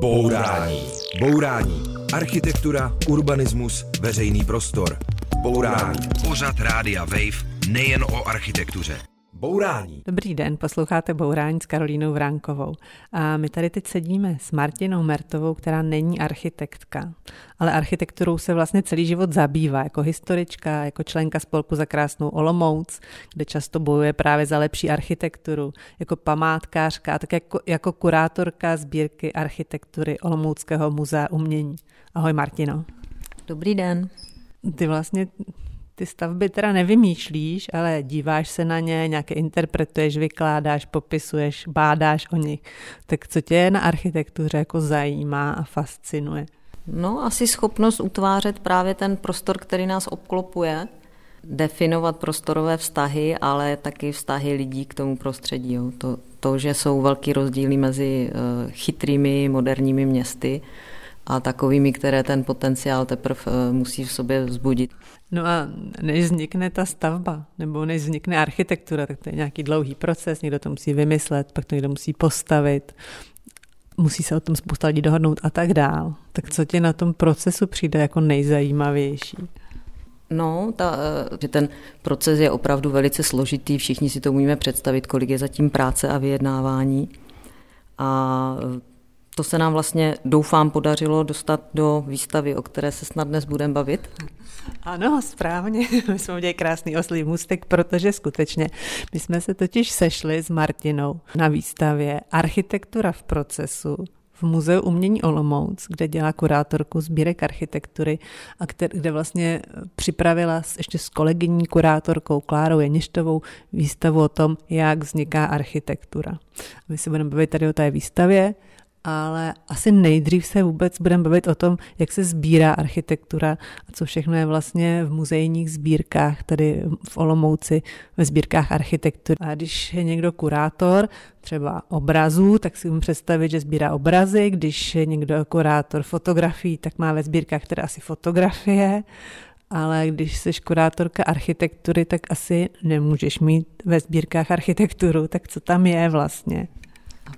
Bourání. Bourání. Architektura, urbanismus, veřejný prostor. Bourání. Pořad Rádia Wave nejen o architektuře. Bourání. Dobrý den, posloucháte Bourání s Karolínou Vránkovou. A my tady teď sedíme s Martinou Mertovou, která není architektka, ale architekturou se vlastně celý život zabývá, jako historička, jako členka spolku za krásnou Olomouc, kde často bojuje právě za lepší architekturu, jako památkářka a tak jako, jako kurátorka sbírky architektury Olomouckého muzea umění. Ahoj Martino. Dobrý den. Ty vlastně ty stavby teda nevymýšlíš, ale díváš se na ně, nějaké interpretuješ, vykládáš, popisuješ, bádáš o nich. Tak co tě na architektuře jako zajímá a fascinuje? No, asi schopnost utvářet právě ten prostor, který nás obklopuje, definovat prostorové vztahy, ale taky vztahy lidí k tomu prostředí. Jo. To, to, že jsou velký rozdíly mezi uh, chytrými moderními městy a takovými, které ten potenciál teprve uh, musí v sobě vzbudit. No a než vznikne ta stavba, nebo než vznikne architektura, tak to je nějaký dlouhý proces, někdo to musí vymyslet, pak to někdo musí postavit, musí se o tom spousta lidí dohodnout a tak dál. Tak co ti na tom procesu přijde jako nejzajímavější? No, ta, eh, že ten proces je opravdu velice složitý, všichni si to umíme představit, kolik je zatím práce a vyjednávání. A to se nám vlastně, doufám, podařilo dostat do výstavy, o které se snad dnes budeme bavit. Ano, správně. My jsme udělali krásný oslý můstek, protože skutečně my jsme se totiž sešli s Martinou na výstavě Architektura v procesu v Muzeu umění Olomouc, kde dělá kurátorku sbírek architektury a kde, vlastně připravila ještě s kolegyní kurátorkou Klárou Jeništovou výstavu o tom, jak vzniká architektura. My se budeme bavit tady o té výstavě, ale asi nejdřív se vůbec budeme bavit o tom, jak se sbírá architektura a co všechno je vlastně v muzejních sbírkách, tady v Olomouci, ve sbírkách architektury. A když je někdo kurátor, třeba obrazů, tak si můžu představit, že sbírá obrazy, když je někdo kurátor fotografií, tak má ve sbírkách teda asi fotografie, ale když jsi kurátorka architektury, tak asi nemůžeš mít ve sbírkách architekturu, tak co tam je vlastně?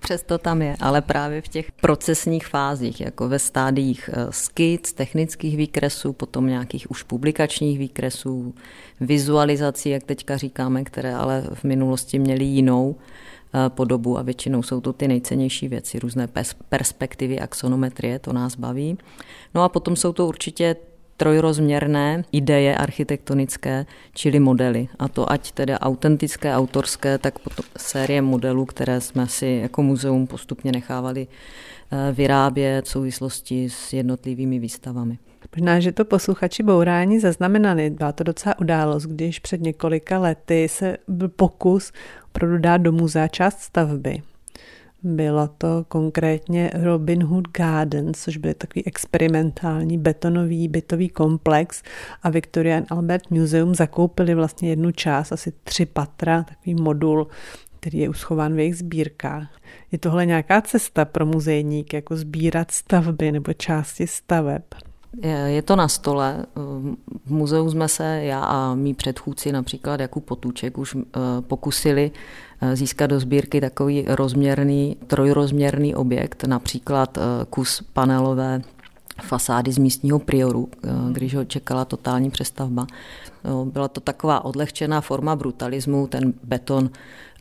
Přesto tam je, ale právě v těch procesních fázích, jako ve stádiích eh, skic, technických výkresů, potom nějakých už publikačních výkresů, vizualizací, jak teďka říkáme, které ale v minulosti měly jinou eh, podobu a většinou jsou to ty nejcennější věci, různé perspektivy, axonometrie, to nás baví. No a potom jsou to určitě trojrozměrné ideje architektonické, čili modely. A to ať tedy autentické, autorské, tak potom série modelů, které jsme si jako muzeum postupně nechávali eh, vyrábět v souvislosti s jednotlivými výstavami. Možná, že to posluchači Bourání zaznamenali. Byla to docela událost, když před několika lety se byl pokus opravdu dát do muzea část stavby. Bylo to konkrétně Robin Hood Gardens, což byl takový experimentální betonový bytový komplex a Victoria and Albert Museum zakoupili vlastně jednu část, asi tři patra, takový modul, který je uschován v jejich sbírkách. Je tohle nějaká cesta pro muzejník, jako sbírat stavby nebo části staveb? Je to na stole. V muzeu jsme se, já a mý předchůdci, například Jakub Potůček, už eh, pokusili eh, získat do sbírky takový rozměrný, trojrozměrný objekt, například eh, kus panelové fasády z místního prioru, když ho čekala totální přestavba. Byla to taková odlehčená forma brutalismu, ten beton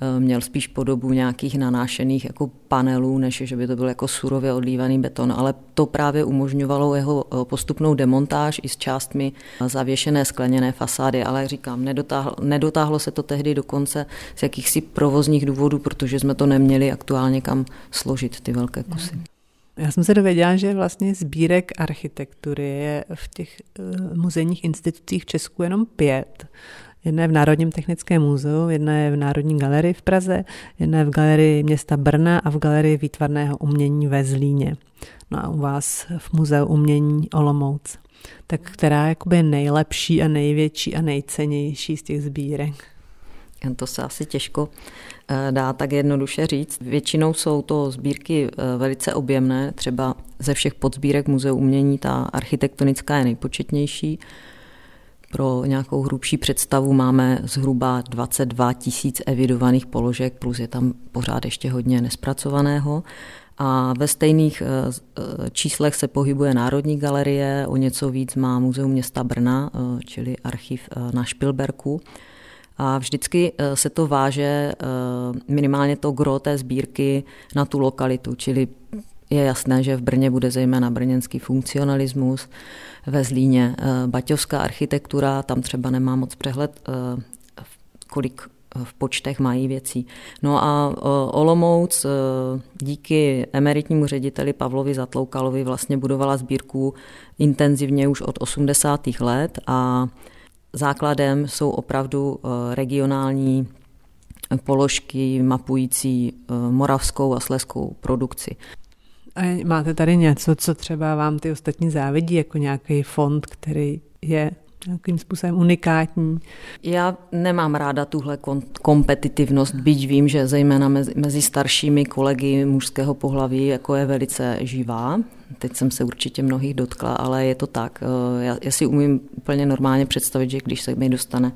Eh, měl spíš podobu nějakých nanášených jako panelů, než že by to byl jako surově odlívaný beton, ale to právě umožňovalo jeho eh, postupnou demontáž i s částmi zavěšené skleněné fasády, ale říkám, nedotáhlo, nedotáhlo se to tehdy dokonce z jakýchsi provozních důvodů, protože jsme to neměli aktuálně kam složit ty velké kusy. Já jsem se dověděla, že vlastně sbírek architektury je v těch uh, muzejních institucích v Česku jenom pět. Jedna je v Národním technickém muzeu, jedna je v Národní galerii v Praze, jedna je v galerii města Brna a v galerii výtvarného umění ve Zlíně. No a u vás v muzeu umění Olomouc. Tak která je nejlepší a největší a nejcennější z těch sbírek? To se asi těžko eh, dá tak jednoduše říct. Většinou jsou to sbírky eh, velice objemné, třeba ze všech podsbírek Muzeu umění ta architektonická je nejpočetnější. Pro nějakou hrubší představu máme zhruba 22 tisíc evidovaných položek, plus je tam pořád ještě hodně nespracovaného. A ve stejných eh, číslech se pohybuje Národní galerie, o něco víc má Muzeum města Brna, čili archiv na Špilberku. A vždycky se to váže minimálně to gro té sbírky na tu lokalitu, čili je jasné, že v Brně bude zejména brněnský funkcionalismus, ve Zlíně baťovská architektura, tam třeba nemá moc přehled, kolik v počtech mají věcí. No a Olomouc díky emeritnímu řediteli Pavlovi Zatloukalovi vlastně budovala sbírku intenzivně už od 80. let a základem jsou opravdu regionální položky mapující moravskou a sleskou produkci. A máte tady něco, co třeba vám ty ostatní závidí, jako nějaký fond, který je nějakým způsobem unikátní. Já nemám ráda tuhle kompetitivnost, byť vím, že zejména mezi, mezi staršími kolegy mužského pohlaví jako je velice živá. Teď jsem se určitě mnohých dotkla, ale je to tak. Eh, já, já si umím úplně normálně představit, že když se mi dostane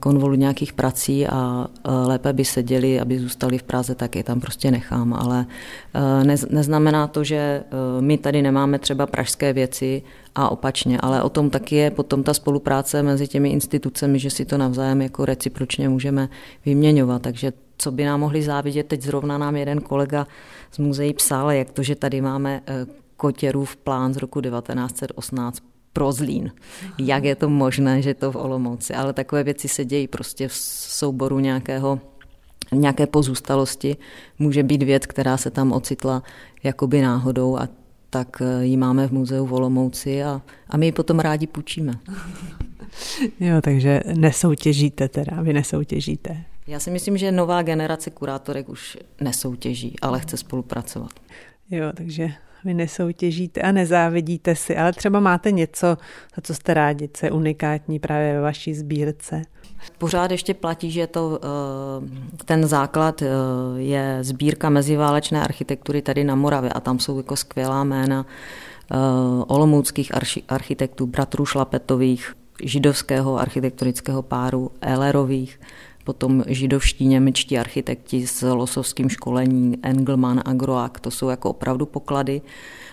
konvolu nějakých prací a eh, lépe by seděli, aby zůstali v Praze, tak je tam prostě nechám. Ale eh, ne, neznamená to, že my tady nemáme třeba pražské věci a opačně, ale o tom taky je potom ta spolupráce mezi těmi institucemi, že si to navzájem jako recipročně můžeme vyměňovat. Takže co by nám mohli závidět, teď zrovna nám jeden kolega z muzeí psal, jak to, že tady máme Kotěrův plán z roku 1918 pro Zlín. Jak je to možné, že to v Olomouci? Ale takové věci se dějí prostě v souboru nějakého nějaké pozůstalosti. Může být věc, která se tam ocitla jakoby náhodou a tak eh, ji máme v muzeu v Olomouci a, a my ji potom rádi půjčíme. Jo, takže nesoutěžíte teda, vy nesoutěžíte. Já si myslím, že nová generace kurátorek už nesoutěží, ale chce spolupracovat. Jo, takže vy nesoutěžíte a nezávidíte si, ale třeba máte něco, za co jste rádi, co je unikátní právě ve vaší sbírce. Pořád ještě platí, že to, eh, ten základ eh, je sbírka meziválečné architektury tady na Moravě a tam jsou jako skvělá jména eh, olomouckých architektů, bratrů Šlapetových, židovského architektonického páru Ellerových, potom židovští němečtí architekti s losovským školením Engelmann a Groak, to jsou jako opravdu poklady,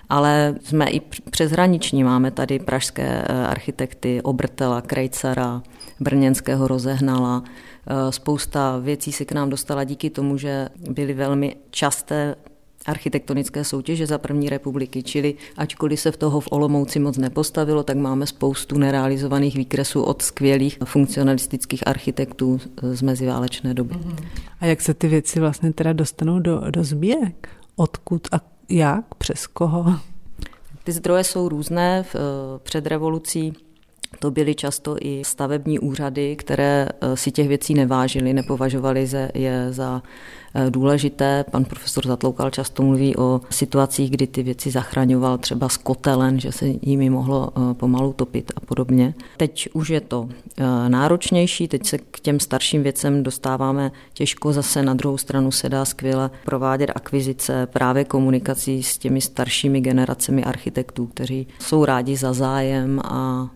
ale jsme i přeshraniční, máme tady pražské architekty Obertela, Krejcara, brněnského rozehnala. Eh, spousta věcí se k nám dostala díky tomu, že byly velmi časté architektonické soutěže za první republiky, čili ačkoliv se v toho v Olomouci moc nepostavilo, tak máme spoustu nerealizovaných výkresů od skvělých funkcionalistických architektů z meziválečné doby. A jak se ty věci vlastně teda dostanou do, do sbírek? Odkud a jak? Přes koho? Ty zdroje jsou různé. Eh, před revolucí to byly často i stavební úřady, které eh, si těch věcí nevážily, nepovažovali je za eh, důležité. Pan profesor Zatloukal často mluví o situacích, kdy ty věci zachraňoval třeba z kotelen, že se jimi mohlo eh, pomalu topit a podobně. Teď už je to náročnější, teď se k těm starším věcem dostáváme těžko, zase na druhou stranu se dá skvěle provádět akvizice právě komunikací s těmi staršími generacemi architektů, kteří jsou rádi za zájem a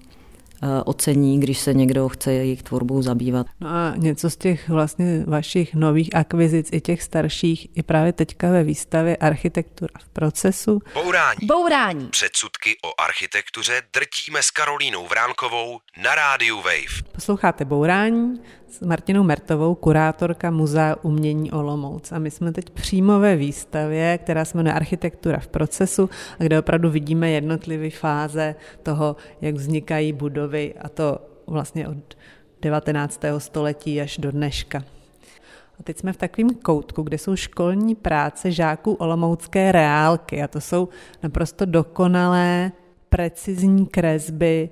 ocení, když se někdo chce jejich tvorbou zabývat. No a něco z těch vlastně vašich nových akvizic i těch starších i právě teďka ve výstavě Architektura v procesu. Bourání. Bourání. Předsudky o architektuře drtíme s Karolínou Vránkovou na rádiu Wave. Posloucháte Bourání, s Martinou Mertovou, kurátorka Muzea umění Olomouc. A my jsme teď přímo ve výstavě, která se jmenuje Architektura v procesu, a kde opravdu vidíme jednotlivé fáze toho, jak vznikají budovy, a to vlastně od 19. století až do dneška. A teď jsme v takovém koutku, kde jsou školní práce žáků Olomoucké reálky a to jsou naprosto dokonalé, precizní kresby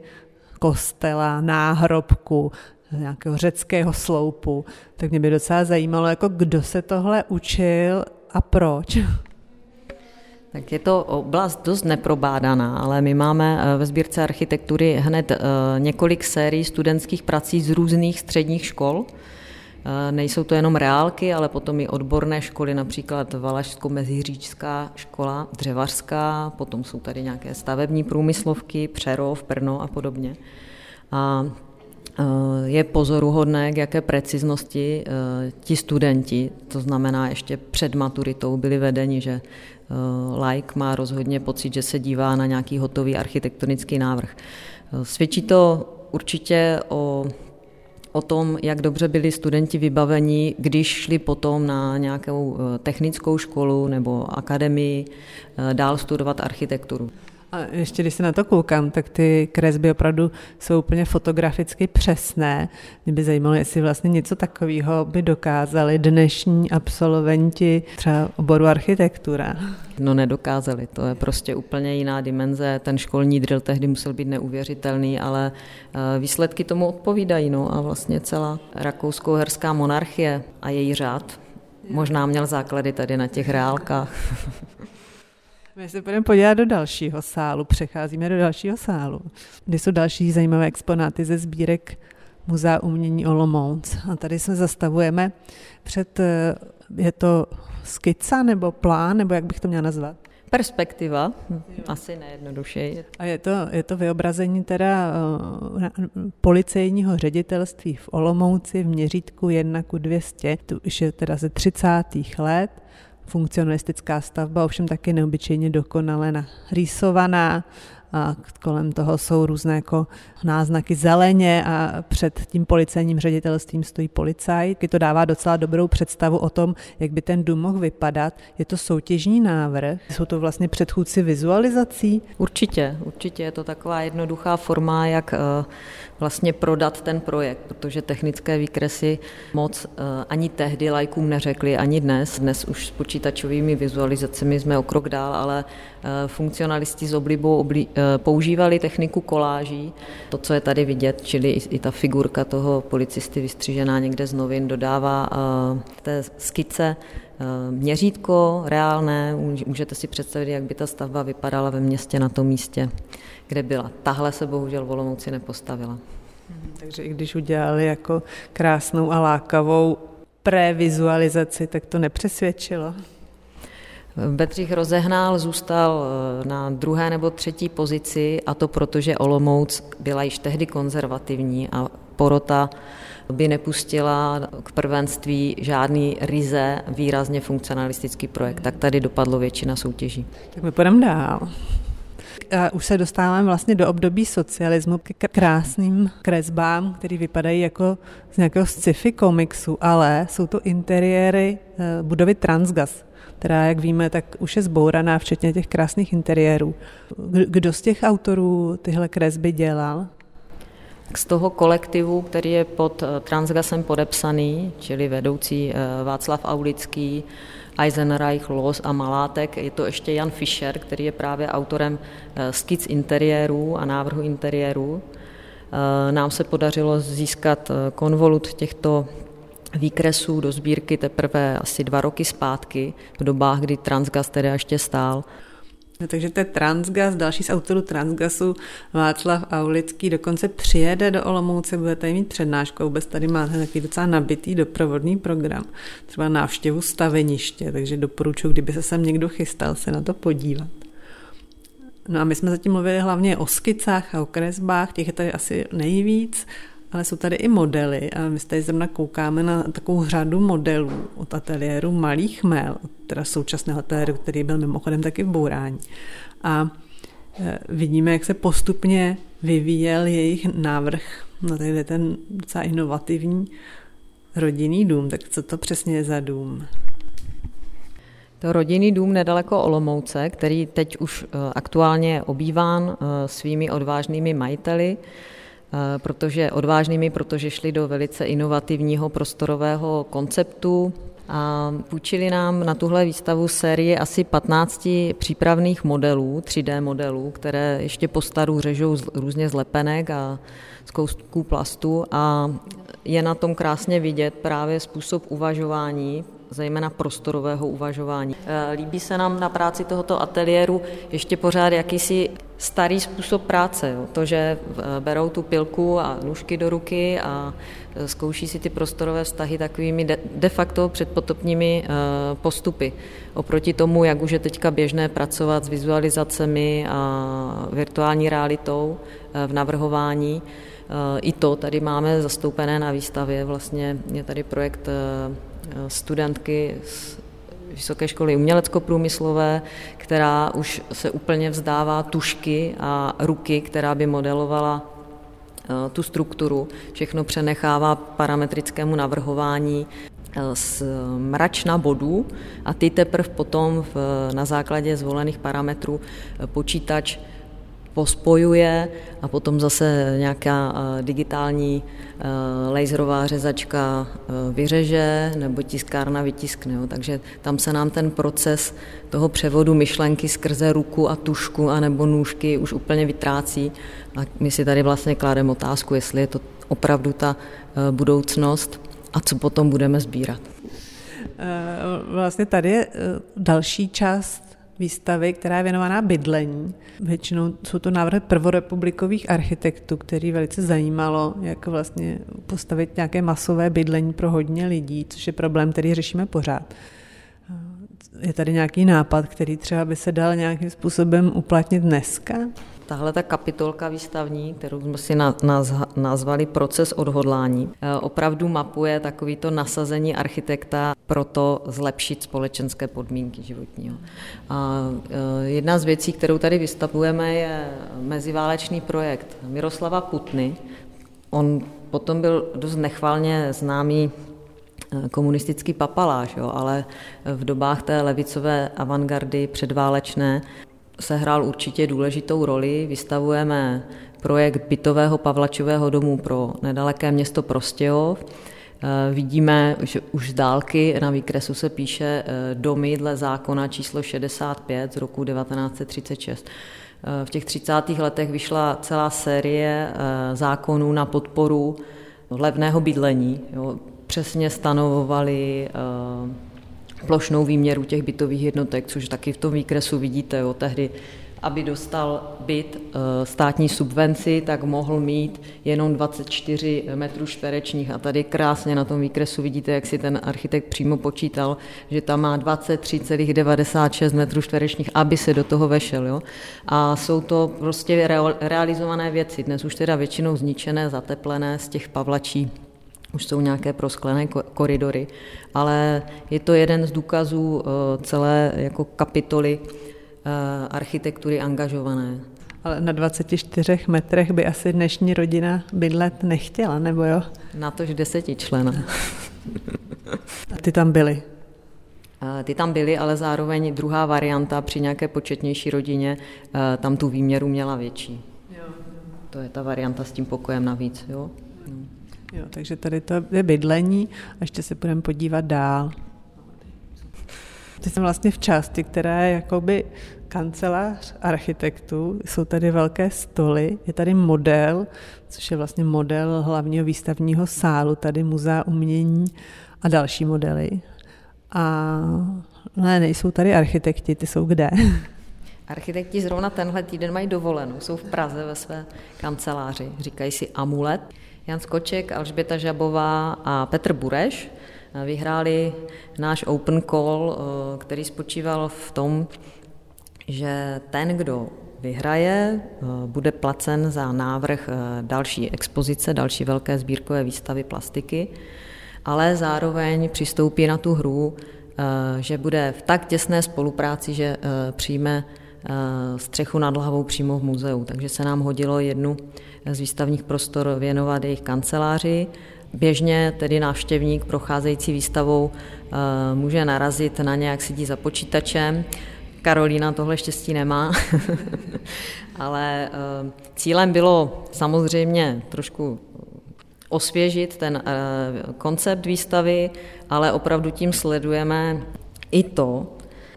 kostela, náhrobku, nějakého řeckého sloupu, tak mě by docela zajímalo, jako kdo se tohle učil a proč. Tak je to oblast dost neprobádaná, ale my máme eh, ve sbírce architektury hned eh, několik sérií studentských prací z různých středních škol. Eh, nejsou to jenom reálky, ale potom i odborné školy, například Valašsko-Meziříčská škola, dřevařská, potom jsou tady nějaké stavební průmyslovky, Přerov, Brno a podobně. A je pozoruhodné, k jaké preciznosti ti studenti, to znamená ještě před maturitou, byli vedeni, že like má rozhodně pocit, že se dívá na nějaký hotový architektonický návrh. Svědčí to určitě o o tom, jak dobře byli studenti vybaveni, když šli potom na nějakou eh, technickou školu nebo akademii eh, dál studovat architekturu. A ještě když se na to koukám, tak ty kresby opravdu jsou úplně fotograficky přesné. Mě by zajímalo, jestli vlastně něco takového by dokázali dnešní absolventi třeba oboru architektura. No nedokázali, to je prostě úplně jiná dimenze. Ten školní drill tehdy musel být neuvěřitelný, ale eh, výsledky tomu odpovídají. No a vlastně celá rakouskou-herská monarchie a její řád možná měl základy tady na těch reálkách. My se budeme podívat do dalšího sálu, přecházíme do dalšího sálu, kde jsou další zajímavé exponáty ze sbírek Muzea umění Olomouc. A tady se zastavujeme před, eh, je to skica nebo plán, nebo jak bych to měla nazvat? Perspektiva, asi nejjednodušeji. A je to, je to vyobrazení teda uh, policejního ředitelství v Olomouci v měřítku 1 ku 200, tu už je teda ze 30. let funkcionalistická stavba, ovšem taky neobyčejně dokonale narýsovaná a kolem toho jsou různé jako náznaky zeleně a před tím policejním ředitelstvím stojí policajt. To dává docela dobrou představu o tom, jak by ten dům mohl vypadat. Je to soutěžní návrh, jsou to vlastně předchůdci vizualizací? Určitě, určitě je to taková jednoduchá forma, jak eh, vlastně prodat ten projekt, protože technické výkresy moc eh, ani tehdy lajkům neřekli, ani dnes. Dnes už s počítačovými vizualizacemi jsme o krok dál, ale funkcionalisti s oblibou obli, eh, používali techniku koláží, to, co je tady vidět, čili i ta figurka toho policisty vystřížená někde z novin dodává té skice měřítko reálné, můžete si představit, jak by ta stavba vypadala ve městě na tom místě kde byla. Tahle se bohužel v Olomouci nepostavila. Mhm, takže i když udělali jako krásnou a lákavou previzualizaci, tak to nepřesvědčilo. Bedřich rozehnál zůstal eh, na druhé nebo třetí pozici a to proto, že Olomouc byla již tehdy konzervativní a porota by nepustila k prvenství žádný ryze výrazně funkcionalistický projekt. Tak tady dopadlo většina soutěží. Tak my půjdeme dál. A už se dostáváme vlastně do období socialismu k krásným kresbám, které vypadají jako z nějakého sci-fi komiksu, ale jsou to interiéry eh, budovy Transgas, která, jak víme, tak už je zbouraná, včetně těch krásných interiérů. Kdo z těch autorů tyhle kresby dělal? Z toho kolektivu, který je pod eh, Transgasem podepsaný, čili vedoucí eh, Václav Aulický, Eisenreich, Los a Malátek. Je to ještě Jan Fischer, který je právě autorem eh, skic interiérů a návrhu interiérů. Nám se podařilo získat konvolut těchto výkresů do sbírky teprve asi dva roky zpátky, v dobách, kdy Transgas tedy ještě stál. No, takže to je Transgas, další z autorů Transgasu, Václav Aulický, dokonce přijede do Olomouce, bude tady mít přednášku, vůbec tady máte takový docela nabitý doprovodný program, třeba návštěvu staveniště, takže doporučuji, kdyby se sem někdo chystal, se na to podívat. No a my jsme zatím mluvili hlavně o skicách a o kresbách, těch je tady asi nejvíc, ale jsou tady i modely a my tady zrovna koukáme na takovou řadu modelů od ateliéru Malých Mel, teda současného ateliéru, který byl mimochodem taky v bourání. A e, vidíme, jak se postupně vyvíjel jejich návrh na tady ten docela inovativní rodinný dům. Tak co to přesně je za dům? To rodinný dům nedaleko Olomouce, který teď už e, aktuálně je obýván e, svými odvážnými majiteli, protože odvážnými, protože šli do velice inovativního prostorového konceptu a půjčili nám na tuhle výstavu sérii asi 15 přípravných modelů, 3D modelů, které ještě po staru řežou z, různě z lepenek a z kousků plastu a je na tom krásně vidět právě způsob uvažování zejména prostorového uvažování. Eh, líbí se nám na práci tohoto ateliéru ještě pořád jakýsi starý způsob práce. Jo. To, že eh, berou tu pilku a nůžky do ruky a eh, zkouší si ty prostorové vztahy takovými de, facto předpotopními postupy. Oproti tomu, jak už je teďka běžné pracovat s vizualizacemi a virtuální realitou v navrhování, I to tady máme zastoupené na výstavě. Vlastně je tady projekt studentky z Vysoké školy umělecko-průmyslové, která už se úplně vzdává tušky a ruky, která by modelovala eh, tu strukturu, všechno přenechává parametrickému navrhování eh, z mračna bodů a ty teprve potom v, na základě zvolených parametrů eh, počítač pospojuje a potom zase nějaká digitální laserová řezačka vyřeže nebo tiskárna vytiskne. Takže tam se nám ten proces toho převodu myšlenky skrze ruku a tušku a nebo nůžky už úplně vytrácí a my si tady vlastně kládeme otázku, jestli je to opravdu ta budoucnost a co potom budeme sbírat. Vlastně tady je další část výstavy, která je věnovaná bydlení. Většinou jsou to návrhy prvorepublikových architektů, který velice zajímalo, jak vlastně postavit nějaké masové bydlení pro hodně lidí, což je problém, který řešíme pořád. Je tady nějaký nápad, který třeba by se dal nějakým způsobem uplatnit dneska? Tahle ta kapitolka výstavní, kterou jsme si nazvali proces odhodlání, eh, opravdu mapuje takovýto nasazení architekta pro to zlepšit společenské podmínky životního. A eh, jedna z věcí, kterou tady vystavujeme, je meziválečný projekt Miroslava Putny. On potom byl dost nechvalně známý eh, komunistický papaláš, jo, ale v dobách té levicové avantgardy předválečné sehrál určitě důležitou roli. Vystavujeme projekt bytového Pavlačového domu pro nedaleké město Prostějov. Eh, vidíme, že už z dálky na výkresu se píše eh, domy dle zákona číslo 65 z roku 1936. Eh, v těch 30. letech vyšla celá série zákonů na podporu levného bydlení. Jo. Přesně stanovovali plošnou výměru těch bytových jednotek, což taky v tom výkresu vidíte. Jo. Tehdy, aby dostal byt eh, státní subvenci, tak mohl mít jenom 24 metrů čtverečních. A tady krásně na tom výkresu vidíte, jak si ten architekt přímo počítal, že tam má 23,96 metrů čtverečních, aby se do toho vešel. Jo. A jsou to prostě realizované věci. Dnes už teda většinou zničené, zateplené z těch pavlačí už jsou nějaké prosklené koridory, ale je to jeden z důkazů eh, celé jako kapitoly eh, architektury angažované. Ale na 24 metrech by asi dnešní rodina bydlet nechtěla, nebo jo? Na tož desetičlena. A ty tam byly? Ty tam byly, ale zároveň druhá varianta při nějaké početnější rodině eh, tam tu výměru měla větší. Jo. To je ta varianta s tím pokojem navíc. Jo? Jo, takže tady to je bydlení a ještě se budeme podívat dál. Teď jsem vlastně v části, která je jakoby kancelář architektů, jsou tady velké stoly, je tady model, což je vlastně model hlavního výstavního sálu, tady muzea umění a další modely. A ne, nejsou tady architekti, ty jsou kde? Architekti zrovna tenhle týden mají dovolenou, jsou v Praze ve své kanceláři, říkají si Amulet. Jan Skoček, Alžběta Žabová a Petr Bureš vyhráli náš open call, eh, který spočíval v tom, že ten, kdo vyhraje, eh, bude placen za návrh eh, další expozice, další velké sbírkové výstavy plastiky, ale zároveň přistoupí na tu hru, že bude v tak těsné spolupráci, že přijme střechu nad hlavou přímo v muzeu. Takže se nám hodilo jednu z výstavních prostor věnovat jejich kanceláři. Běžně tedy návštěvník procházející výstavou eh, může narazit na nějak sedí za počítačem. Karolína tohle štěstí nemá, ale eh, cílem bylo samozřejmě trošku osvěžit ten eh, koncept výstavy, ale opravdu tím sledujeme i to,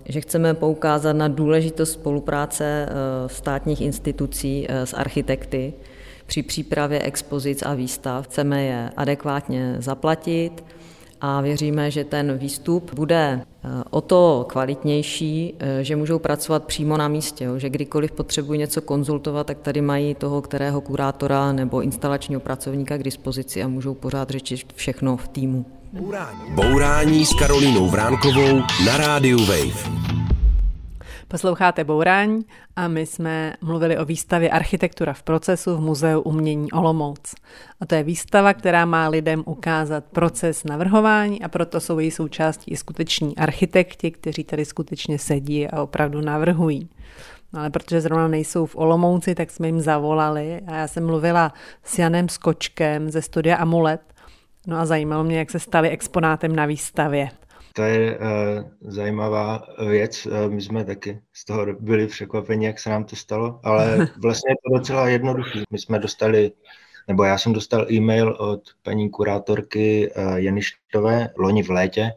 že chceme poukázat na důležitost spolupráce státních institucí s architekty, při přípravě expozic a výstav. Chceme je adekvátně zaplatit a věříme, že ten výstup bude eh, o to kvalitnější, eh, že můžou pracovat přímo na místě, že kdykoliv potřebují něco konzultovat, tak tady mají toho kterého kurátora nebo instalačního pracovníka k dispozici a můžou pořád řečit všechno v týmu. Bourání s Karolínou Vránkovou na rádiu Wave. Posloucháte Bourání a my jsme mluvili o výstavě Architektura v procesu v Muzeu umění Olomouc. A to je výstava, která má lidem ukázat proces navrhování a proto jsou její součástí i skuteční architekti, kteří tady skutečně sedí a opravdu navrhují. No ale protože zrovna nejsou v Olomouci, tak jsme jim zavolali a já jsem mluvila s Janem Skočkem ze studia Amulet. No a zajímalo mě, jak se stali exponátem na výstavě. To je uh, zajímavá věc. Uh, my jsme taky z toho byli překvapeni, jak se nám to stalo, ale vlastně je to docela jednoduché. My jsme dostali, nebo já jsem dostal e-mail od paní kurátorky uh, Janištové loni v létě,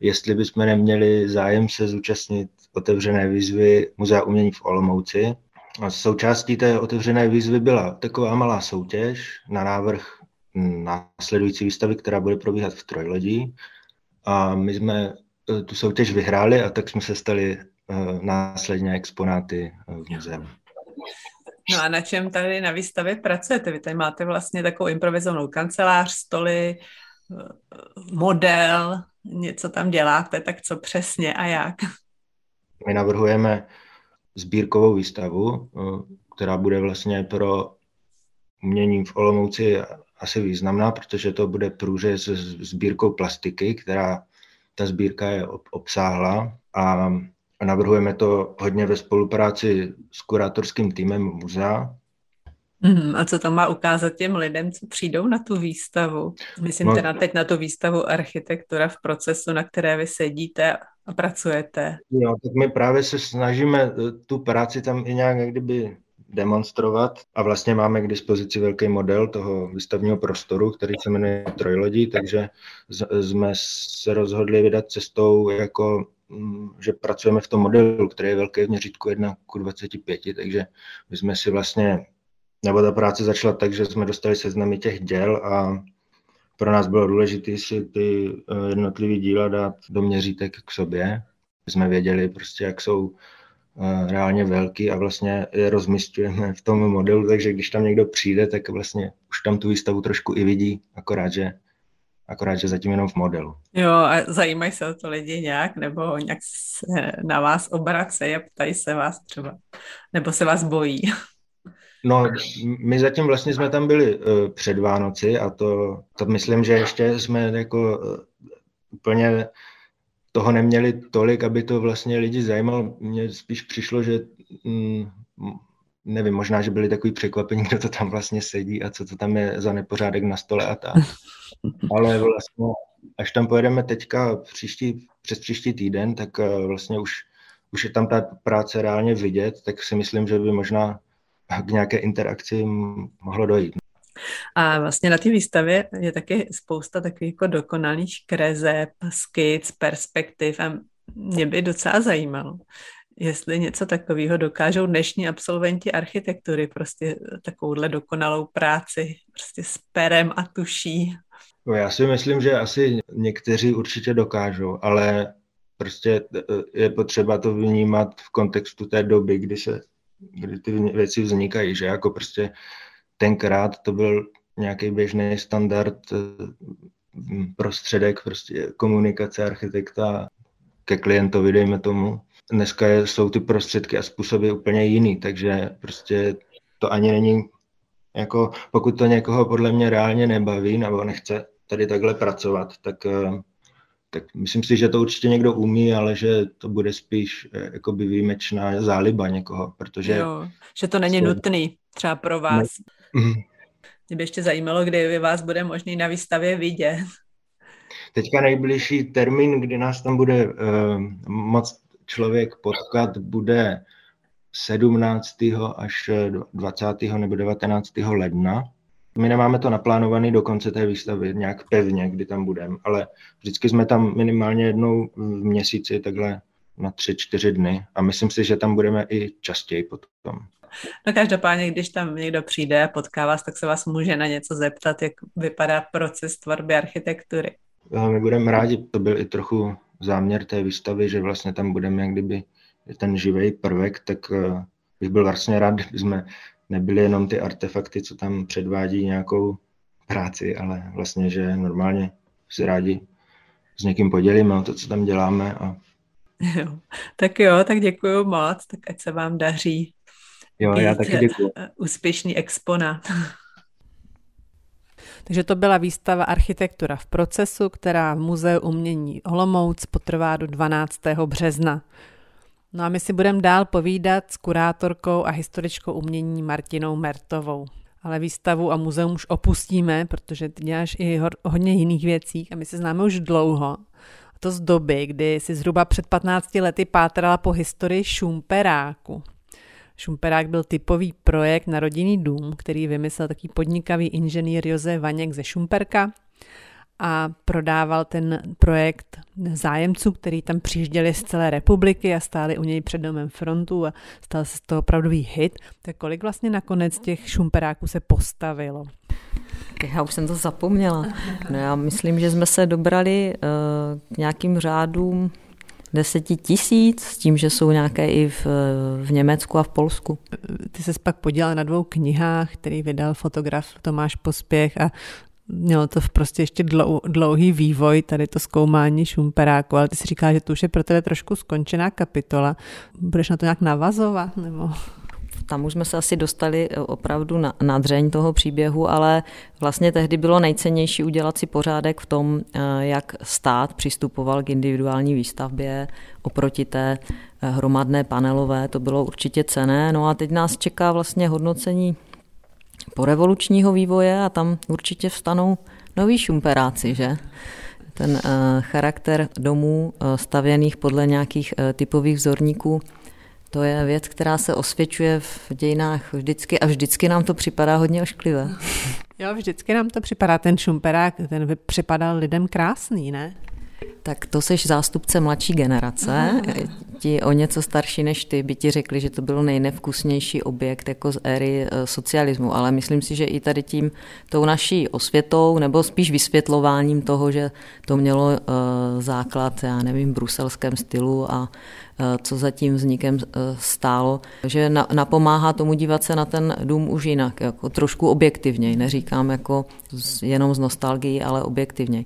jestli bychom neměli zájem se zúčastnit otevřené výzvy Muzea umění v Olomouci. A součástí té otevřené výzvy byla taková malá soutěž na návrh následující výstavy, která bude probíhat v Trojlodí. A my jsme eh, tu soutěž vyhráli a tak jsme se stali uh, následně exponáty eh, v muzeu. No a na čem tady na výstavě pracujete? Vy tady máte vlastně takovou improvizovanou kancelář, stoly, model, něco tam děláte, tak co přesně a jak? My navrhujeme sbírkovou výstavu, která bude vlastně pro umění v Olomouci asi významná, protože to bude průřez s sbírkou plastiky, která ta sbírka je obsáhla a navrhujeme to hodně ve spolupráci s kurátorským týmem muzea. Mm, a co to má ukázat těm lidem, co přijdou na tu výstavu? Myslím no, teda teď na tu výstavu architektura v procesu, na které vy sedíte a pracujete. Jo, tak my právě se snažíme tu práci tam i nějak kdyby demonstrovat a vlastně máme k dispozici velký model toho výstavního prostoru, který se jmenuje Trojlodí, takže jsme se rozhodli vydat cestou jako mm, že pracujeme v tom modelu, který je velký v měřítku 1 k 25, takže my jsme si vlastně, nebo ta práce začala tak, že jsme dostali seznamy těch děl a pro nás bylo důležité si ty eh, jednotlivé díla dát do měřítek k sobě. My jsme věděli prostě, jak jsou reálně velký a vlastně je rozmistujeme v tom modelu, takže když tam někdo přijde, tak vlastně už tam tu výstavu trošku i vidí, akorát, že akorát, že zatím jenom v modelu. Jo, a zajímají se o to lidi nějak, nebo nějak se na vás obracejí a ptají se vás třeba, nebo se vás bojí? No, my zatím vlastně jsme tam byli uh, před Vánoci a to, to myslím, že ještě jsme jako uh, úplně toho neměli tolik, aby to vlastně lidi zajímalo. Mně spíš přišlo, že mm, nevím, možná, že byli takový překvapení, kdo to tam vlastně sedí a co to tam je za nepořádek na stole a tak. Ale vlastně, až tam pojedeme teďka příští, přes příští týden, tak eh, vlastně už, už je tam ta práce reálně vidět, tak si myslím, že by možná k nějaké interakci mohlo dojít. A vlastně na té výstavě je taky spousta takových jako dokonalých krezeb, skic, perspektiv a mě by docela zajímalo, jestli něco takového dokážou dnešní absolventi architektury, prostě takovouhle dokonalou práci, prostě s perem a tuší. No, já si myslím, že asi někteří určitě dokážou, ale prostě je potřeba to vnímat v kontextu té doby, kdy se kdy ty věci vznikají, že jako prostě tenkrát to byl nějaký běžný standard eh, prostředek prostě komunikace architekta ke klientovi, dejme tomu. Dneska jsou ty prostředky a způsoby úplně jiný, takže prostě to ani není jako, pokud to někoho podle mě reálně nebaví nebo nechce tady takhle pracovat, tak, eh, tak myslím si, že to určitě někdo umí, ale že to bude spíš eh, jakoby výjimečná záliba někoho, protože... Jo, že to není nutný třeba pro vás. Ne, mhm. Mě by ještě zajímalo, kdy vás bude možný na výstavě vidět. Teďka nejbližší termín, kdy nás tam bude uh, moc člověk potkat, bude 17. až 20. nebo 19. ledna. My nemáme to naplánované do konce té výstavy, nějak pevně, kdy tam budeme, ale vždycky jsme tam minimálně jednou v měsíci, takhle na tři, čtyři dny a myslím si, že tam budeme i častěji potom. No každopádně, když tam někdo přijde a potká vás, tak se vás může na něco zeptat, jak vypadá proces tvorby architektury. My budeme rádi, to byl i trochu záměr té výstavy, že vlastně tam budeme jak kdyby ten živý prvek, tak eh, bych byl vlastně rád, kdyby jsme nebyli jenom ty artefakty, co tam předvádí nějakou práci, ale vlastně, že normálně si rádi s někým podělíme o to, co tam děláme a Jo. Tak jo, tak děkuji moc, tak ať se vám daří. Jo, já taky děkuji. Eh, úspěšný exponát. Takže to byla výstava Architektura v procesu, která v Muzeu umění Olomouc potrvá do 12. března. No a my si budeme dál povídat s kurátorkou a historičkou umění Martinou Mertovou. Ale výstavu a muzeum už opustíme, protože ty děláš i hodně jiných věcí a my se známe už dlouho. A to z doby, kdy si zhruba před 15 lety pátrala po historii Šumperáku. Šumperák byl typový projekt na rodinný dům, který vymyslel taký podnikavý inženýr Josef Vaněk ze Šumperka a prodával ten projekt zájemců, který tam přijížděli z celé republiky a stáli u něj před domem frontu a stal se z toho opravdový hit. Tak kolik vlastně nakonec těch šumperáků se postavilo? Já už jsem to zapomněla. No já myslím, že jsme se dobrali uh, k nějakým řádům deseti tisíc, s tím, že jsou nějaké i v, v Německu a v Polsku. Ty se pak podělal na dvou knihách, který vydal fotograf Tomáš Pospěch a mělo to prostě ještě dlou, dlouhý vývoj, tady to zkoumání šumperáku, ale ty si říká, že to už je pro tebe trošku skončená kapitola. Budeš na to nějak navazovat? Nebo tam už jsme se asi dostali eh, opravdu na, na dřeň toho příběhu, ale vlastně tehdy bylo nejcennější udělat si pořádek v tom, eh, jak stát přistupoval k individuální výstavbě oproti té eh, hromadné panelové. To bylo určitě cené. No a teď nás čeká vlastně hodnocení po revolučního vývoje a tam určitě vstanou noví šumperáci, že? Ten charakter domů stavěných podle nějakých typových vzorníků to je věc, která se osvědčuje v dějinách vždycky a vždycky nám to připadá hodně ošklivé. Jo, vždycky nám to připadá, ten šumperák, ten připadal lidem krásný, ne? Tak to seš zástupce mladší generace. Ti o něco starší než ty by ti řekli, že to byl nejnevkusnější objekt jako z éry eh, socialismu, ale myslím si, že i tady tím tou naší osvětou nebo spíš vysvětlováním toho, že to mělo uh, základ, já nevím, v bruselském stylu a co za tím vznikem eh, stálo, že napomáhá tomu dívat se na ten dům už jinak, jako trošku objektivněji, neříkám jako jenom z nostalgií, ale objektivněji.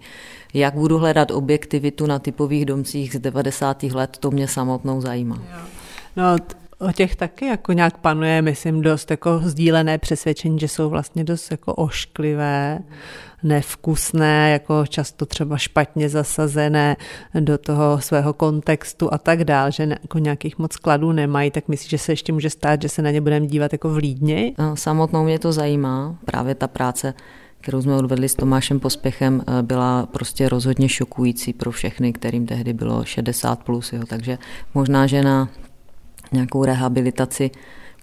Jak budu hledat objektivitu na typových domcích z 90. let, to mě samotnou zajímá. No, O těch taky jako nějak panuje, myslím, dost jako sdílené přesvědčení, že jsou vlastně dost jako ošklivé, nevkusné, jako často třeba špatně zasazené do toho svého kontextu a tak dál, že jako nějakých moc skladů nemají, tak myslím, že se ještě může stát, že se na ně budeme dívat jako vlídně. No, samotnou mě to zajímá, právě ta práce kterou jsme odvedli s Tomášem Pospěchem, eh, byla prostě rozhodně šokující pro všechny, kterým tehdy bylo 60 plus. Jo. Takže možná, že na nějakou rehabilitaci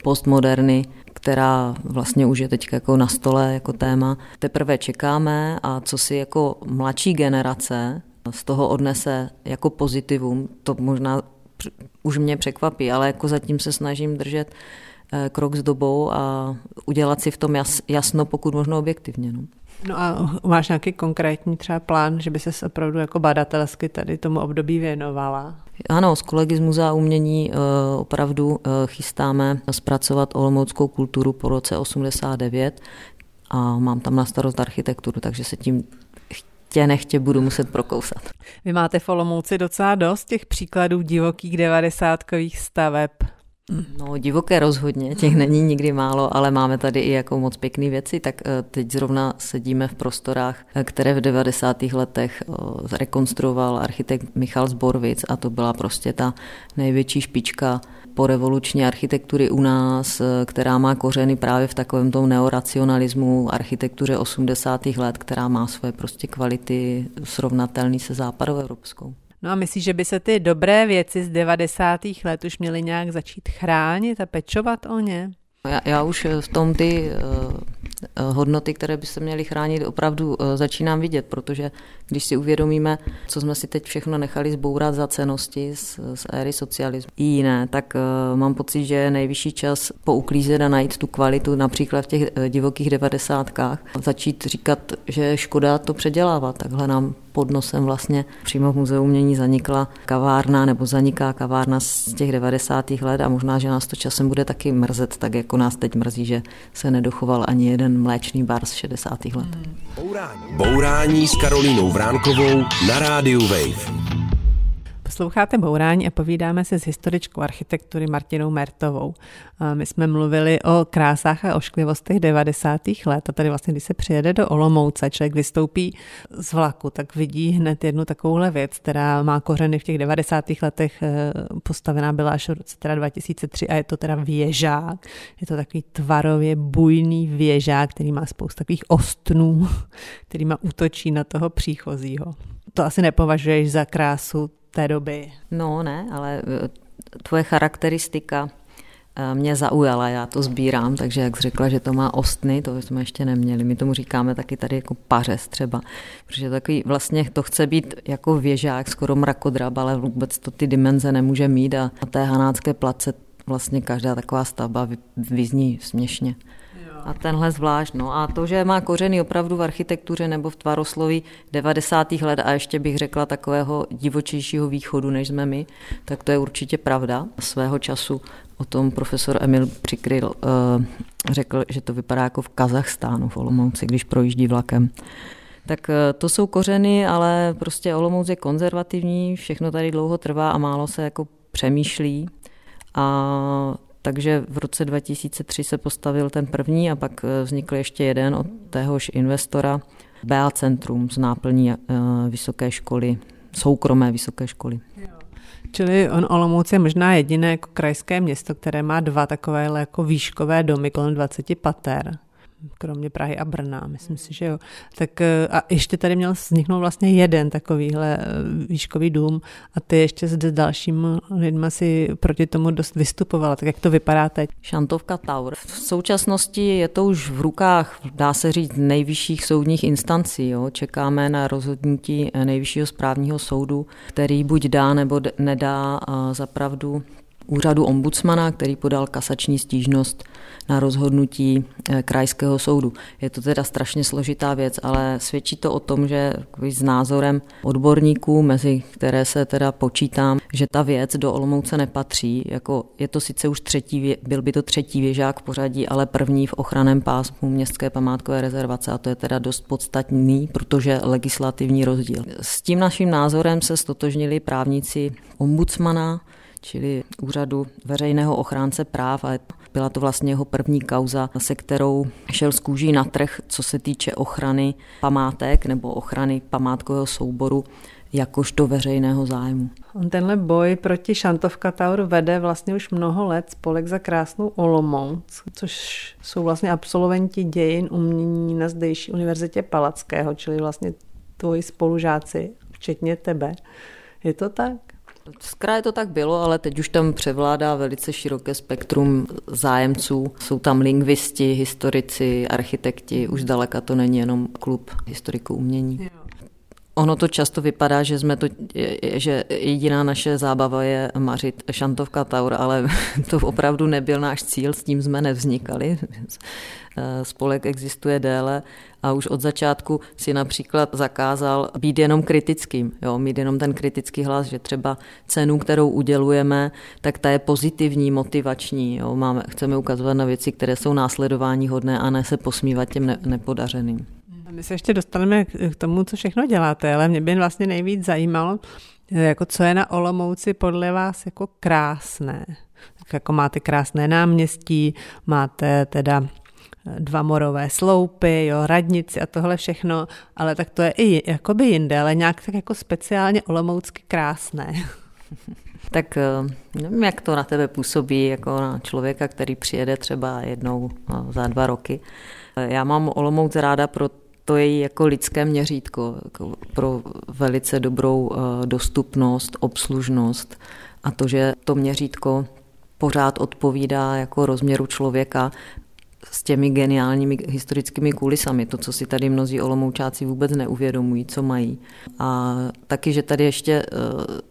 postmoderny, která vlastně už je teď jako na stole jako téma. Teprve čekáme a co si jako mladší generace z toho odnese jako pozitivum, to možná už mě překvapí, ale jako zatím se snažím držet eh, krok s dobou a udělat si v tom jasno, pokud možno objektivně. No. No a máš nějaký konkrétní třeba plán, že by se opravdu jako badatelsky tady tomu období věnovala? Ano, s kolegy z Muzea umění eh, opravdu eh, chystáme zpracovat olomouckou kulturu po roce 89 a mám tam na starost architekturu, takže se tím chtě nechtě budu muset prokousat. Vy máte v Olomouci docela dost těch příkladů divokých devadesátkových staveb. No divoké rozhodně, těch není nikdy málo, ale máme tady i jako moc pěkné věci, tak eh, teď zrovna sedíme v prostorách, eh, které v 90. letech eh, rekonstruoval architekt Michal Zborvic a to byla prostě ta největší špička po revoluční architektury u nás, která má kořeny právě v takovém tom neoracionalismu architektuře 80. let, která má svoje prostě kvality srovnatelné se západoevropskou. No a myslíš, že by se ty dobré věci z 90. let už měly nějak začít chránit a pečovat o ně? Já, já už v tom ty uh, hodnoty, které by se měly chránit, opravdu uh, začínám vidět, protože když si uvědomíme, co jsme si teď všechno nechali zbourat za cenosti z, z éry socialismu i jiné, tak uh, mám pocit, že je nejvyšší čas pouklízet a najít tu kvalitu například v těch divokých devadesátkách. Začít říkat, že škoda to předělávat. Takhle nám pod nosem vlastně přímo v muzeu umění zanikla kavárna nebo zaniká kavárna z těch 90. let a možná, že nás to časem bude taky mrzet, tak jako nás teď mrzí, že se nedochoval ani jeden mléčný bar z 60. let. Bourání, Bourání s Karolínou Vránkovou na rádiu Wave. Posloucháte Bourání a povídáme se s historičkou architektury Martinou Mertovou. My jsme mluvili o krásách a ošklivostech 90. let a tady vlastně, když se přijede do Olomouce, člověk vystoupí z vlaku, tak vidí hned jednu takovouhle věc, která má kořeny v těch 90. letech, eh, postavená byla až v roce teda 2003 a je to teda věžák. Je to takový tvarově bujný věžák, který má spoustu takových ostnů, kterýma útočí na toho příchozího. To asi nepovažuješ za krásu té doby. No ne, ale eh, tvoje charakteristika eh, mě zaujala, já to sbírám, takže jak jsi řekla, že to má ostny, to jsme ještě neměli. My tomu říkáme taky tady jako pařez třeba, protože takový vlastně to chce být jako věžák, skoro mrakodrab, ale vůbec to ty dimenze nemůže mít a na té hanácké place vlastně každá taková stavba vyzní směšně. A tenhle zvlášť. No a to, že má kořeny opravdu v architektuře nebo v tvarosloví 90. let a ještě bych řekla takového divočejšího východu, než jsme my, tak to je určitě pravda. Svého času o tom profesor Emil Přikryl uh, řekl, že to vypadá jako v Kazachstánu v Olomouci, když projíždí vlakem. Tak eh, to jsou kořeny, ale prostě Olomouc je konzervativní, všechno tady dlouho trvá a málo se jako přemýšlí. A takže v roce 2003 se postavil ten první a pak eh, vznikl ještě jeden od téhož investora, BA Centrum z náplní eh, vysoké školy, soukromé vysoké školy. Čili on Olomouc je možná jediné jako krajské město, které má dva takové jako výškové domy kolem 20 pater kromě Prahy a Brna, myslím si, že jo. Tak eh, a ještě tady měl vzniknout vlastně jeden takovýhle eh, výškový dům a ty ještě s dalším lidma si proti tomu dost vystupovala. Tak jak to vypadá teď? Šantovka Tower. V současnosti je to už v rukách, dá se říct, nejvyšších soudních instancí. Jo. Čekáme na rozhodnutí nejvyššího správního soudu, který buď dá nebo nedá zapravdu úřadu ombudsmana, který podal kasační stížnost na rozhodnutí eh, krajského soudu. Je to teda strašně složitá věc, ale svědčí to o tom, že s názorem odborníků, mezi které se teda počítám, že ta věc do Olomouce nepatří. Jako je to sice už třetí, byl by to třetí věžák v pořadí, ale první v ochraném pásmu městské památkové rezervace a to je teda dost podstatný, protože legislativní rozdíl. S tím naším názorem se stotožnili právníci ombudsmana, čili úřadu veřejného ochránce práv a byla to vlastně jeho první kauza, se kterou šel z kůží na trh, co se týče ochrany památek nebo ochrany památkového souboru jakožto veřejného zájmu. On tenhle boj proti Šantovka Tower vede vlastně už mnoho let spolek za krásnou Olomouc, což jsou vlastně absolventi dějin umění na zdejší univerzitě Palackého, čili vlastně tvoji spolužáci, včetně tebe. Je to tak? Z kraje to tak bylo, ale teď už tam převládá velice široké spektrum zájemců. Jsou tam lingvisti, historici, architekti, už zdaleka to není jenom klub historiků umění. Ono to často vypadá, že jsme to, že jediná naše zábava je mařit šantovka taur, ale to opravdu nebyl náš cíl, s tím jsme nevznikali. Spolek existuje déle a už od začátku si například zakázal být jenom kritickým, jo, mít jenom ten kritický hlas, že třeba cenu, kterou udělujeme, tak ta je pozitivní, motivační. Jo. Máme, chceme ukazovat na věci, které jsou následování hodné a ne se posmívat těm ne, nepodařeným. My se ještě dostaneme k tomu, co všechno děláte, ale mě by vlastně nejvíc zajímalo, jako co je na Olomouci podle vás jako krásné. Tak jako máte krásné náměstí, máte teda dva morové sloupy, jo, radnici a tohle všechno, ale tak to je i jakoby jinde, ale nějak tak jako speciálně olomoucky krásné. Tak eh, nevím, jak to na tebe působí, jako na člověka, který přijede třeba jednou no, za dva roky. Já mám Olomouc ráda pro to její jako lidské měřítko, jako pro velice dobrou eh, dostupnost, obslužnost a to, že to měřítko pořád odpovídá jako rozměru člověka s těmi geniálními historickými kulisami, to, co si tady mnozí olomoučáci vůbec neuvědomují, co mají. A taky, že tady ještě eh,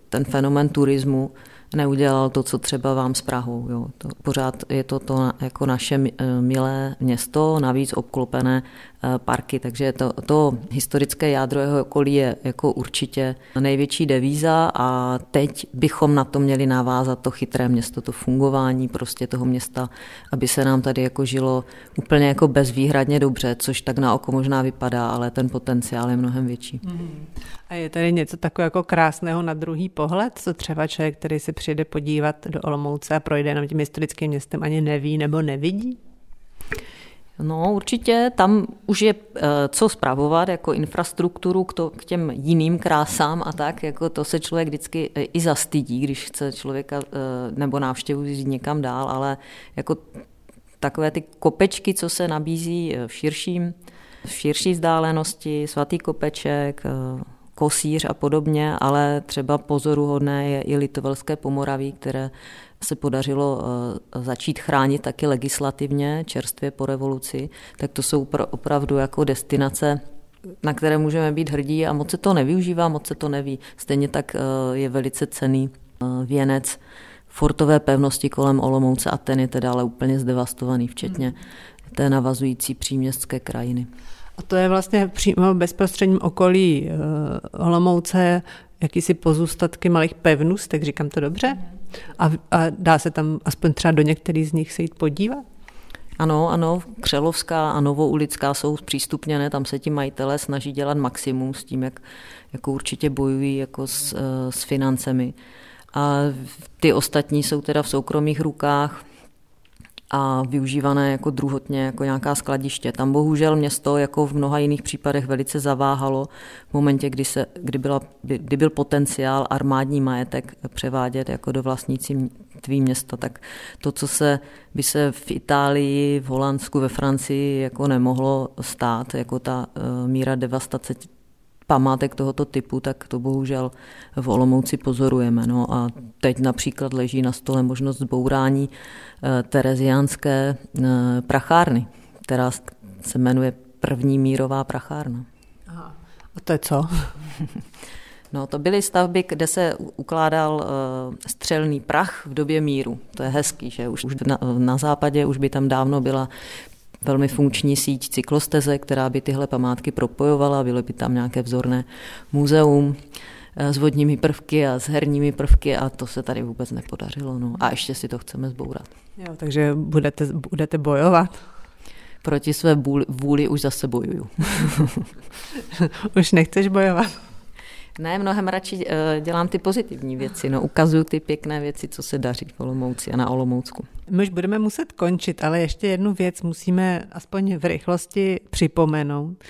ten fenomen turismu neudělal to, co třeba vám s Prahou. Jo. To, pořád je to, to jako naše milé město, navíc obklopené Eh, parky, takže to, to historické jádro jeho okolí je jako určitě největší devíza a teď bychom na to měli navázat to chytré město, to fungování prostě toho města, aby se nám tady jako žilo úplně jako bezvýhradně dobře, což tak na oko možná vypadá, ale ten potenciál je mnohem větší. Mm. A je tady něco takového jako krásného na druhý pohled, co třeba člověk, který se přijde podívat do Olomouce a projde jenom tím historickým městem, ani neví nebo nevidí? No určitě. Tam už je eh, co zpravovat jako infrastrukturu k, to, k těm jiným krásám a tak, jako to se člověk vždycky eh, i zastydí, když chce člověka eh, nebo návštěvu jít někam dál, ale jako takové ty kopečky, co se nabízí v širším, v širší vzdálenosti, svatý kopeček, kosíř a podobně, ale třeba pozoruhodné je i litovelské pomoraví, které se podařilo eh, začít chránit taky legislativně, čerstvě po revoluci, tak to jsou opravdu jako destinace, na které můžeme být hrdí a moc se to nevyužívá, moc se to neví. Stejně tak eh, je velice cený eh, věnec fortové pevnosti kolem Olomouce a ten je teda ale úplně zdevastovaný, včetně hmm. té navazující příměstské krajiny. A to je vlastně přímo v bezprostředním okolí Olomouce jakýsi pozůstatky malých pevnůstek, říkám to dobře? A, a dá se tam aspoň třeba do některých z nich se jít podívat? Ano, ano, Křelovská a Novoulická jsou zpřístupněné, tam se ti majitelé snaží dělat maximum s tím, jak jako určitě bojují jako s, eh, s financemi. A ty ostatní jsou teda v soukromých rukách, a využívané jako druhotně, jako nějaká skladiště. Tam bohužel město, jako v mnoha jiných případech, velice zaváhalo v momentě, kdy, se, kdy, byla, kdy byl potenciál armádní majetek převádět jako do vlastnící tvý města, tak to, co se by se v Itálii, v Holandsku, ve Francii jako nemohlo stát, jako ta uh, míra devastace památek tohoto typu, tak to bohužel v Olomouci pozorujeme. No a teď například leží na stole možnost zbourání eh, tereziánské eh, prachárny, která se jmenuje první mírová prachárna. Aha. A to je co? No, to byly stavby, kde se ukládal uh, střelný prach v době míru. To je hezký, že už, už na, na západě už by tam dávno byla velmi funkční síť cyklosteze, která by tyhle památky propojovala, bylo by tam nějaké vzorné muzeum eh, s vodními prvky a s herními prvky a to se tady vůbec nepodařilo. No. A ještě si to chceme zbourat. Jo, takže budete, budete bojovat? Proti své vůli, vůli už zase bojuju. už nechceš bojovat? Ne, mnohem radši eh, dělám ty pozitivní věci, no, ukazuju ty pěkné věci, co se daří v Olomouci a na Olomoucku. My už budeme muset končit, ale ještě jednu věc musíme aspoň v rychlosti připomenout.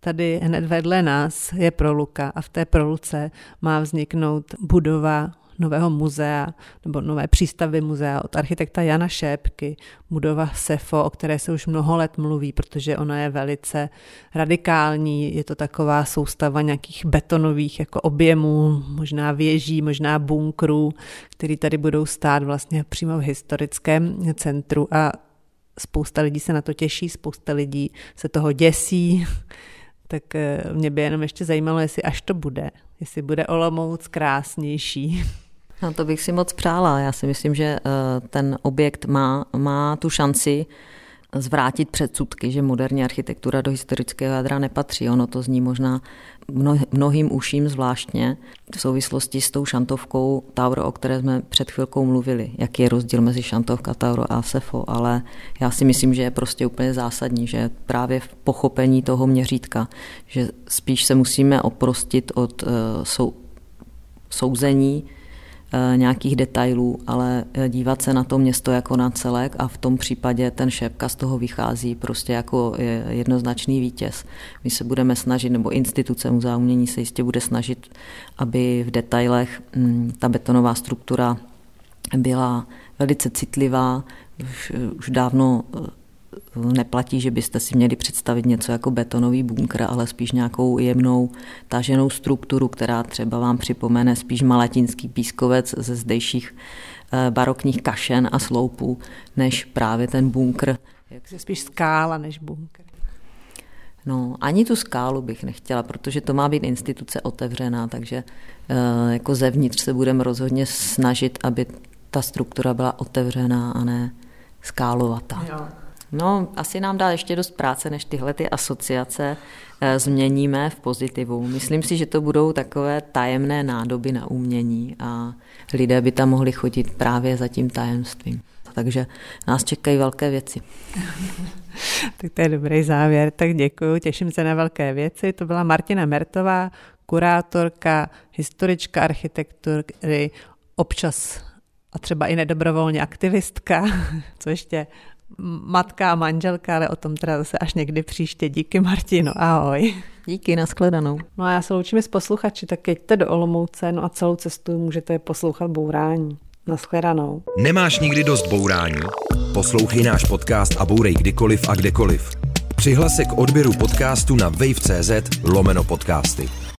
Tady hned vedle nás je proluka a v té proluce má vzniknout budova nového muzea nebo nové přístavy muzea od architekta Jana Šépky, budova SEFO, o které se už mnoho let mluví, protože ona je velice radikální, je to taková soustava nějakých betonových jako objemů, možná věží, možná bunkrů, které tady budou stát vlastně přímo v historickém centru. A spousta lidí se na to těší, spousta lidí se toho děsí, tak eh, mě by jenom ještě zajímalo, jestli až to bude, jestli bude Olomouc krásnější. No to bych si moc přála. Já si myslím, že eh, ten objekt má, má tu šanci zvrátit předsudky, že moderní architektura do historického jádra nepatří. Ono to zní možná mnohým uším zvláštně v souvislosti s tou šantovkou Tauro, o které jsme před chvilkou mluvili. Jaký je rozdíl mezi šantovka Tauro a Sefo, ale já si myslím, že je prostě úplně zásadní, že právě v pochopení toho měřítka, že spíš se musíme oprostit od uh, sou, souzení Eh, nějakých detailů, ale eh, dívat se na to město jako na celek a v tom případě ten šépka z toho vychází prostě jako jednoznačný vítěz. My se budeme snažit, nebo instituce Muzea umění se jistě bude snažit, aby v detailech mm, ta betonová struktura byla velice citlivá, už, už dávno eh, neplatí, že byste si měli představit něco jako betonový bunkr, ale spíš nějakou jemnou taženou strukturu, která třeba vám připomene spíš malatinský pískovec ze zdejších eh, barokních kašen a sloupů, než právě ten bunkr. Jak se spíš skála než bunkr. No, ani tu skálu bych nechtěla, protože to má být instituce otevřená, takže e, jako zevnitř se budeme rozhodně snažit, aby ta struktura byla otevřená a ne skálovatá. Jo. No, asi nám dá ještě dost práce, než tyhle ty asociace e, změníme v pozitivu. Myslím si, že to budou takové tajemné nádoby na umění a lidé by tam mohli chodit právě za tím tajemstvím. Takže nás čekají velké věci. tak to je dobrý závěr, tak děkuji, těším se na velké věci. To byla Martina Mertová, kurátorka, historička architektury, občas a třeba i nedobrovolně aktivistka, co ještě matka a manželka, ale o tom teda zase až někdy příště. Díky Martino, ahoj. Díky, nashledanou. No a já se loučím s posluchači, tak jeďte do Olomouce, no a celou cestu můžete poslouchat bourání. Naschledanou. Nemáš nikdy dost bourání? Poslouchej náš podcast a bourej kdykoliv a kdekoliv. Přihlas se k odběru podcastu na wave.cz lomeno podcasty.